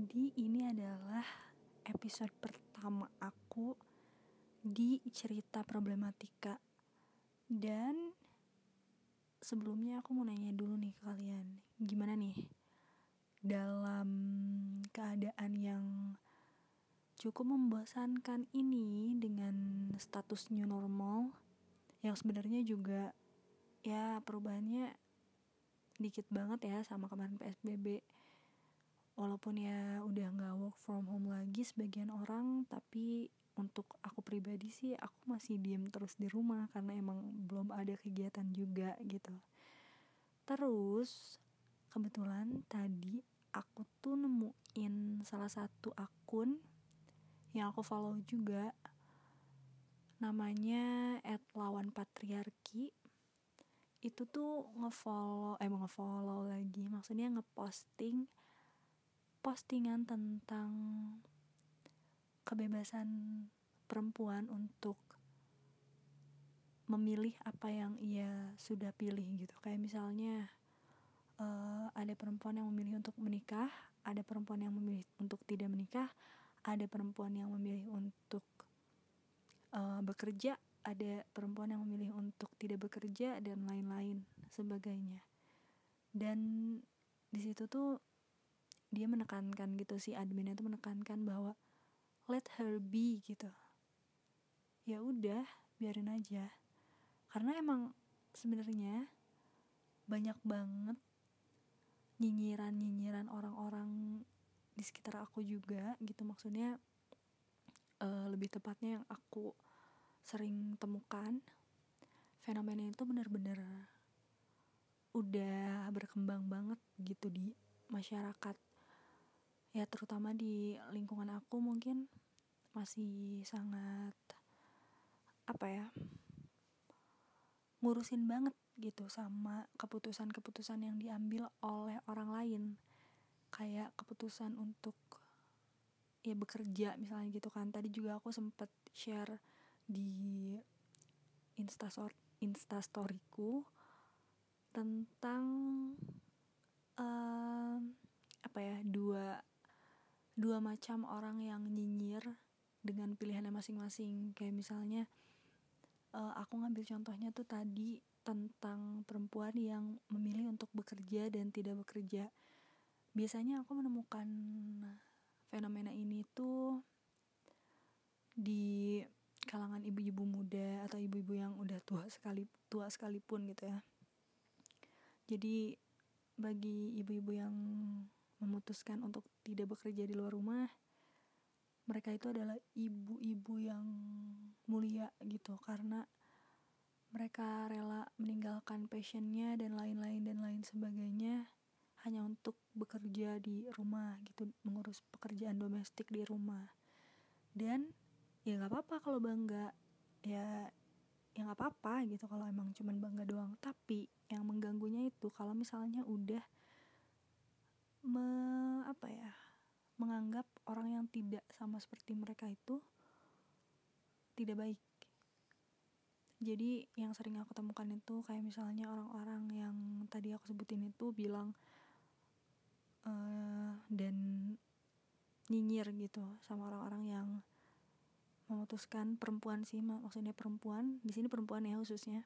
Jadi ini adalah episode pertama aku di cerita problematika. Dan sebelumnya aku mau nanya dulu nih ke kalian Gimana nih dalam keadaan yang cukup membosankan ini dengan status new normal Yang sebenarnya juga ya perubahannya dikit banget ya sama kemarin PSBB walaupun ya udah nggak work from home lagi sebagian orang tapi untuk aku pribadi sih aku masih diem terus di rumah karena emang belum ada kegiatan juga gitu. Terus kebetulan tadi aku tuh nemuin salah satu akun yang aku follow juga. Namanya @lawan patriarki. Itu tuh ngefollow eh ngefollow lagi maksudnya ngeposting postingan tentang kebebasan perempuan untuk memilih apa yang ia sudah pilih gitu. Kayak misalnya uh, ada perempuan yang memilih untuk menikah ada perempuan yang memilih untuk tidak menikah ada perempuan yang memilih untuk uh, bekerja ada perempuan yang memilih untuk tidak bekerja dan lain-lain sebagainya. Dan di situ tuh dia menekankan gitu si adminnya tuh menekankan bahwa let her be gitu. Ya udah biarin aja. Karena emang sebenarnya banyak banget nyinyiran nyinyiran orang-orang di sekitar aku juga gitu. Maksudnya uh, lebih tepatnya yang aku sering temukan fenomena itu bener-bener udah berkembang banget gitu di masyarakat ya terutama di lingkungan aku mungkin masih sangat apa ya ngurusin banget gitu sama keputusan-keputusan yang diambil oleh orang lain. Kayak keputusan untuk ya bekerja misalnya gitu kan. Tadi juga aku sempet share di instastory instastoryku tentang uh, apa ya dua dua macam orang yang nyinyir dengan pilihannya masing-masing. Kayak misalnya uh, aku ngambil contohnya tuh tadi tentang perempuan yang memilih untuk bekerja dan tidak bekerja. Biasanya aku menemukan fenomena ini tuh di kalangan ibu-ibu muda atau ibu-ibu yang udah tua sekali tua sekalipun gitu ya. Jadi bagi ibu-ibu yang memutuskan untuk tidak bekerja di luar rumah mereka itu adalah ibu-ibu yang mulia gitu karena mereka rela meninggalkan passionnya dan lain-lain dan lain sebagainya hanya untuk bekerja di rumah gitu mengurus pekerjaan domestik di rumah. Dan ya nggak apa-apa kalau bangga ya ya nggak apa-apa gitu kalau emang cuman bangga doang. Tapi yang mengganggunya itu kalau misalnya udah me apa ya menganggap orang yang tidak sama seperti mereka itu tidak baik. Jadi yang sering aku temukan itu kayak misalnya orang-orang yang tadi aku sebutin itu bilang uh, dan nyinyir gitu sama orang-orang yang memutuskan perempuan sih maksudnya perempuan di sini perempuan ya khususnya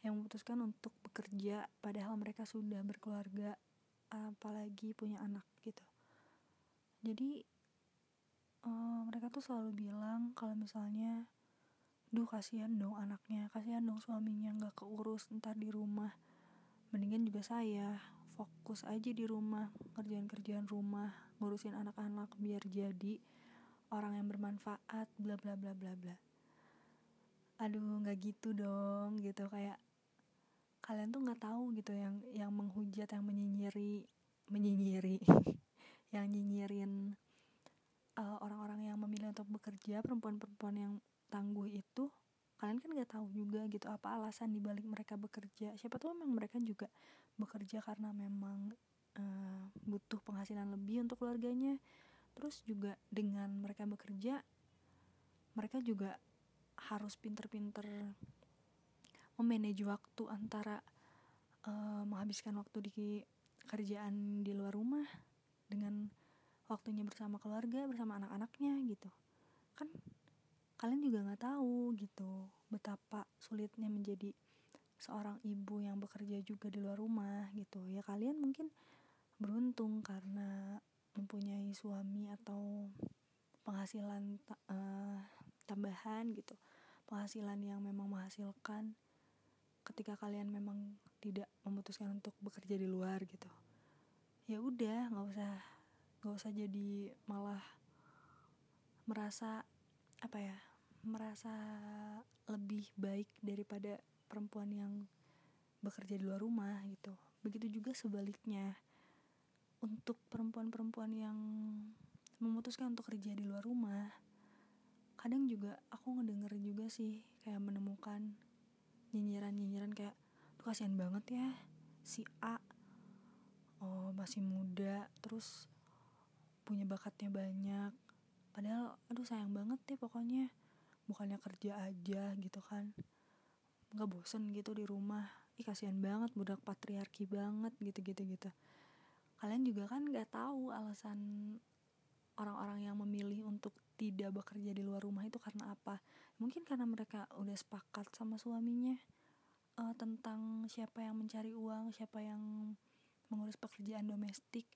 yang memutuskan untuk bekerja padahal mereka sudah berkeluarga apalagi punya anak gitu. Jadi uh, mereka tuh selalu bilang kalau misalnya duh kasihan dong anaknya kasihan dong suaminya nggak keurus ntar di rumah. Mendingan juga saya fokus aja di rumah kerjaan-kerjaan rumah ngurusin anak-anak biar jadi orang yang bermanfaat bla bla bla bla bla. Aduh nggak gitu dong gitu. Kayak kalian tuh nggak tahu gitu yang yang menghujat yang menyinyiri menyinyiri yang nyinyirin eh, orang-orang yang memilih untuk bekerja perempuan-perempuan yang tangguh itu kalian kan nggak tahu juga gitu apa alasan dibalik mereka bekerja. Siapa tahu memang mereka juga bekerja karena memang uh, butuh penghasilan lebih untuk keluarganya. Terus juga dengan mereka bekerja mereka juga harus pinter-pinter memanage waktu antara uh, menghabiskan waktu di kerjaan di luar rumah dengan waktunya bersama keluarga bersama anak-anaknya gitu. Kan kalian juga nggak tahu gitu betapa sulitnya menjadi seorang ibu yang bekerja juga di luar rumah gitu. Ya kalian mungkin beruntung karena mempunyai suami atau penghasilan uh, tambahan gitu. Penghasilan yang memang menghasilkan ketika kalian memang tidak memutuskan untuk bekerja di luar gitu ya udah nggak usah nggak usah jadi malah merasa apa ya merasa lebih baik daripada perempuan yang bekerja di luar rumah gitu. Begitu juga sebaliknya untuk perempuan-perempuan yang memutuskan untuk kerja di luar rumah kadang juga aku ngedenger juga sih kayak menemukan nyinyiran-nyinyiran kayak tuh kasihan banget ya si A. Oh masih muda terus punya bakatnya banyak. Padahal aduh sayang banget deh pokoknya bukannya kerja aja gitu kan. Nggak bosen gitu di rumah. Ih kasihan banget budak patriarki banget gitu gitu gitu kalian juga kan nggak tahu alasan orang-orang yang memilih untuk tidak bekerja di luar rumah itu karena apa? Mungkin karena mereka udah sepakat sama suaminya uh, tentang siapa yang mencari uang siapa yang mengurus pekerjaan domestik.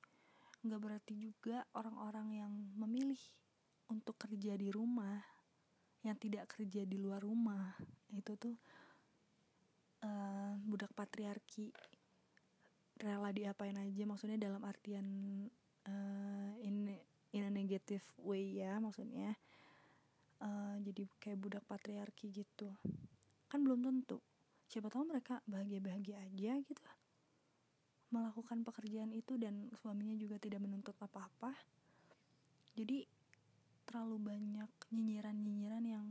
Nggak berarti juga orang-orang yang memilih untuk kerja di rumah yang tidak kerja di luar rumah itu tuh uh, budak patriarki. Rela diapain aja maksudnya dalam artian uh, in in a negative way ya maksudnya uh, jadi kayak budak patriarki gitu. Kan belum tentu. Siapa tahu mereka bahagia bahagia aja gitu. Melakukan pekerjaan itu dan suaminya juga tidak menuntut apa-apa. Jadi terlalu banyak nyinyiran-nyinyiran yang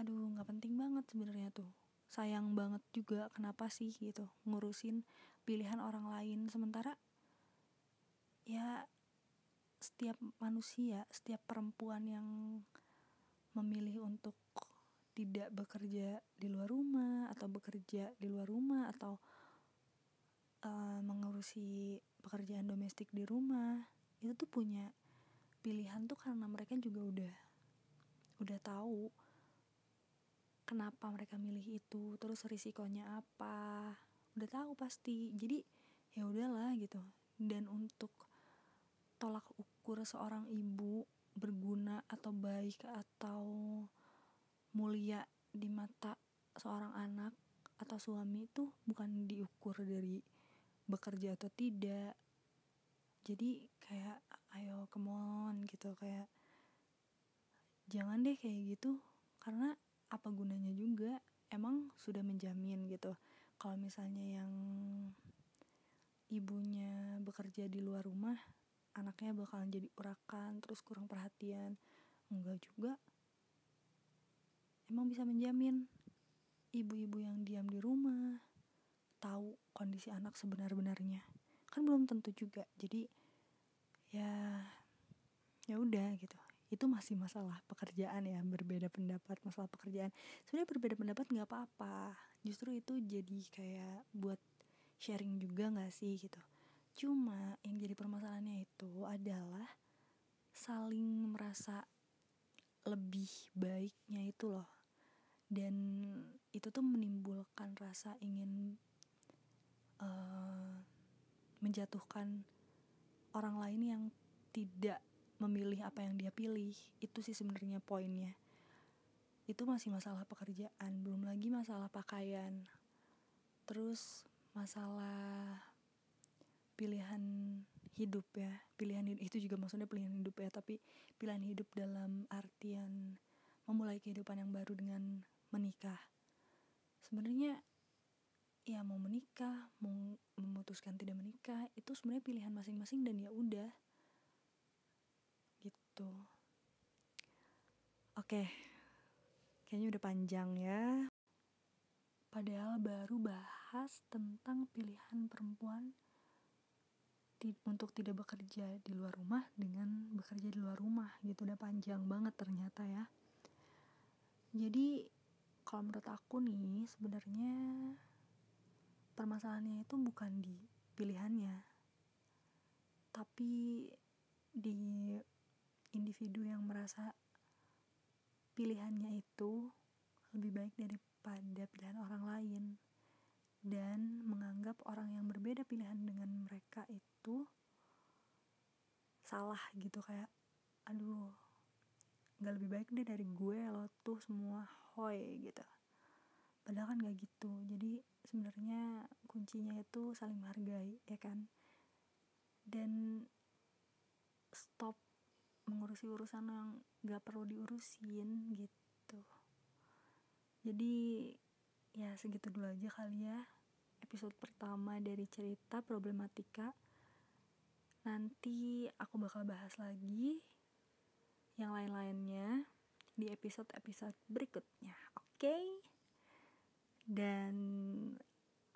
aduh nggak penting banget sebenarnya tuh. Sayang banget juga kenapa sih gitu ngurusin pilihan orang lain. Sementara ya setiap manusia setiap perempuan yang memilih untuk tidak bekerja di luar rumah atau bekerja di luar rumah atau uh, mengurusi pekerjaan domestik di rumah itu tuh punya pilihan tuh karena mereka juga udah udah tahu kenapa mereka milih itu terus risikonya apa udah tahu pasti. Jadi ya udahlah gitu. Dan untuk tolak ukur seorang ibu berguna atau baik atau mulia di mata seorang anak atau suami itu bukan diukur dari bekerja atau tidak. Jadi kayak ayo come gitu kayak jangan deh kayak gitu karena apa gunanya juga? Emang sudah menjamin gitu. Kalau misalnya yang ibunya bekerja di luar rumah anaknya bakalan jadi urakan terus kurang perhatian. Enggak juga. Emang bisa menjamin ibu-ibu yang diam di rumah tahu kondisi anak sebenar-benarnya. Kan belum tentu juga. Jadi ya ya udah gitu. Itu masih masalah pekerjaan ya. Berbeda pendapat masalah pekerjaan. Sebenarnya berbeda pendapat nggak apa-apa. Justru itu jadi kayak buat sharing juga nggak sih gitu cuma yang jadi permasalahannya itu adalah saling merasa lebih baiknya itu loh. Dan itu tuh menimbulkan rasa ingin uh, menjatuhkan orang lain yang tidak memilih apa yang dia pilih. Itu sih sebenarnya poinnya. Itu masih masalah pekerjaan belum lagi masalah pakaian. Terus masalah pilihan hidup ya. Pilihan itu juga maksudnya pilihan hidup ya tapi pilihan hidup dalam artian memulai kehidupan yang baru dengan menikah. Sebenarnya ya mau menikah mau memutuskan tidak menikah itu sebenarnya pilihan masing-masing dan ya udah. Gitu. Oke. Kayaknya udah panjang ya. Padahal baru bahas tentang pilihan perempuan untuk tidak bekerja di luar rumah dengan bekerja di luar rumah gitu. Udah panjang banget ternyata ya. Jadi kalau menurut aku nih sebenarnya permasalahannya itu bukan di pilihannya tapi di individu yang merasa pilihannya itu lebih baik daripada pilihan orang lain dan menganggap orang yang berbeda pilihan dengan mereka itu salah gitu kayak aduh nggak lebih baik deh dari gue lo tuh semua hoy gitu. Padahal kan gak gitu. Jadi sebenarnya kuncinya itu saling menghargai ya kan? Dan stop mengurusi urusan yang gak perlu diurusin gitu. Jadi ya segitu dulu aja kali ya episode pertama dari cerita problematika nanti aku bakal bahas lagi yang lain-lainnya di episode-episode berikutnya. Oke? Okay? Dan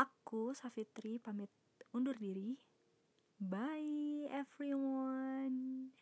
aku Safitri pamit undur diri. Bye everyone.